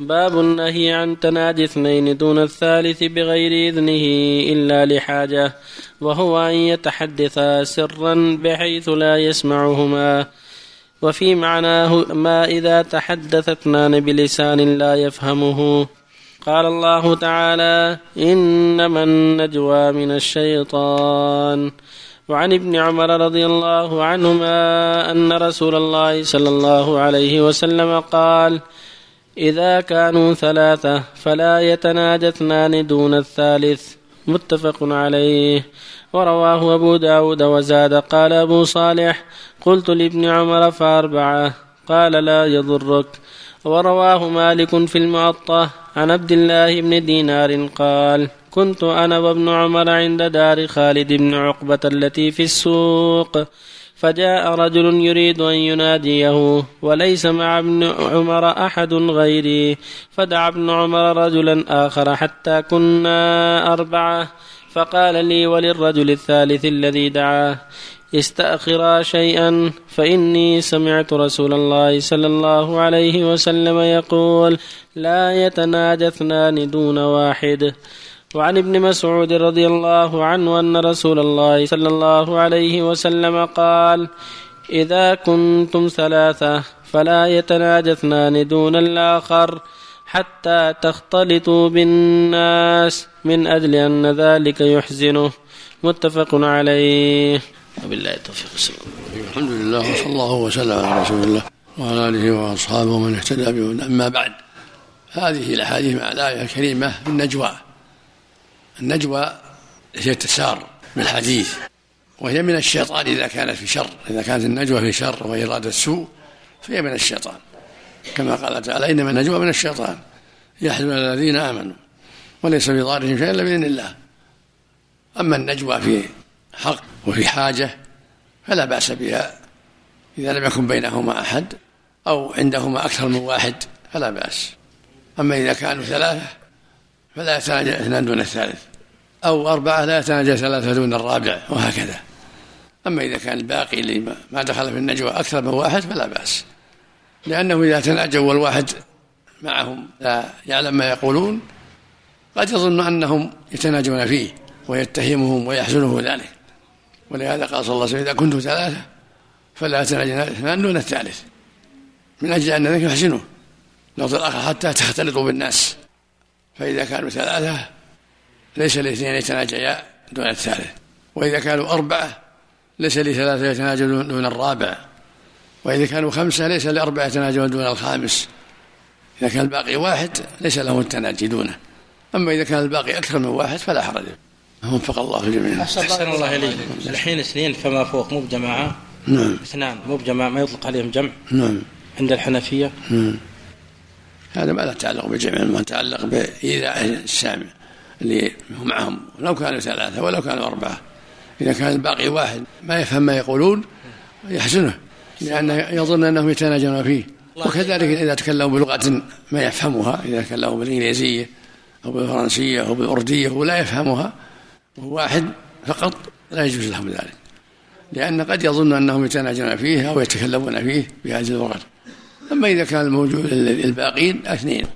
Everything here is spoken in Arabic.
باب النهي عن تناجي اثنين دون الثالث بغير إذنه إلا لحاجة وهو أن يتحدثا سرا بحيث لا يسمعهما. وفي معناه ما إذا تحدث اثنان بلسان لا يفهمه. قال الله تعالى إنما النجوى من الشيطان. وعن ابن عمر رضي الله عنهما أن رسول الله صلى الله عليه وسلم قال إذا كانوا ثلاثة فلا يتناجى اثنان دون الثالث متفق عليه. ورواه أبو داود وزاد قال أبو صالح قلت لابن عمر فأربعة قال لا يضرك. ورواه مالك في المعطة عن عبد الله بن دينار قال كنت أنا وابن عمر عند دار خالد بن عقبة التي في السوق. فجاء رجل يريد أن يناديه وليس مع ابن عمر أحد غيري. فدعا ابن عمر رجلا آخر حتى كنا أربعة. فقال لي وللرجل الثالث الذي دعاه استأخرا شيئا فإني سمعت رسول الله صلى الله عليه وسلم يقول لا يتناجى اثنان دون واحد. وعن ابن مسعود رضي الله عنه أن رسول الله صلى الله عليه وسلم قال إذا كنتم ثلاثة فلا يتناجى اثنان دون الآخر حتى تختلطوا بالناس من أجل أن ذلك يحزنه. متفق عليه. وبالله التوفيق الحمد لله وصلى الله وسلم على رسول الله وعلى آله وأصحابه ومن اهتدى به أما بعد هذه الأحاديث مع الآية الكريمة بالنجوى. النجوى هي التسار بالحديث وهي من الشيطان إذا كانت في شر إذا كانت النجوى في شر وإرادة سوء فهي من الشيطان. كما قال تعالى إنما النجوى من الشيطان. يحزن الذين آمنوا وليس في ضارهم شيء إلا بإذن الله. أما النجوى في حق وفي حاجة فلا بأس بها. إذا لم يكن بينهما أحد أو عندهما أكثر من واحد فلا بأس. أما إذا كانوا ثلاثة فلا يتناجى اثنان دون الثالث. أو أربعة لا يتناجى ثلاثة دون الرابع وهكذا. أما إذا كان الباقي اللي ما دخل في النجوى أكثر من واحد فلا بأس. لأنه إذا تناجوا والواحد معهم لا يعلم ما يقولون قد يظن أنهم يتناجون فيه ويتهمهم ويحزنه ذلك. ولهذا قال صلى الله عليه وسلم إذا كنتم ثلاثة فلا يتناجى اثنان دون الثالث. من أجل أن ذلك يحزنه. لفظ الآخر حتى تختلطوا بالناس. فإذا كانوا ثلاثة ليس لاثنين يتناجيا دون الثالث. وإذا كانوا أربعة ليس لثلاثة يتناجون دون الرابع. وإذا كانوا خمسة ليس لأربعة يتناجون دون الخامس. إذا كان الباقي واحد ليس له التناجي دونه. أما إذا كان الباقي أكثر من واحد فلا حرج. وفق الله الجميع أحسن الله إليك. الحين اثنين فما فوق مو بجماعة؟ نعم. اثنان مو بجماعة ما يطلق عليهم جمع؟ نعم. عند الحنفية؟ نعم. هذا ما له تعلق بالجمع ما يتعلق بإيذاء السامع اللي هم معهم. لو كانوا ثلاثة ولو كانوا أربعة. إذا كان الباقي واحد ما يفهم ما يقولون يحزنه لأنه يظن أنهم يتناجون فيه. وكذلك إذا تكلموا بلغة ما يفهمها إذا تكلموا بالإنجليزية أو بالفرنسية أو بالأردية ولا يفهمها وهو واحد فقط لا يجوز لهم ذلك. لأن قد يظن أنهم يتناجون فيه أو يتكلمون فيه بهذه اللغة. أما إذا كان الموجود الباقين اثنين.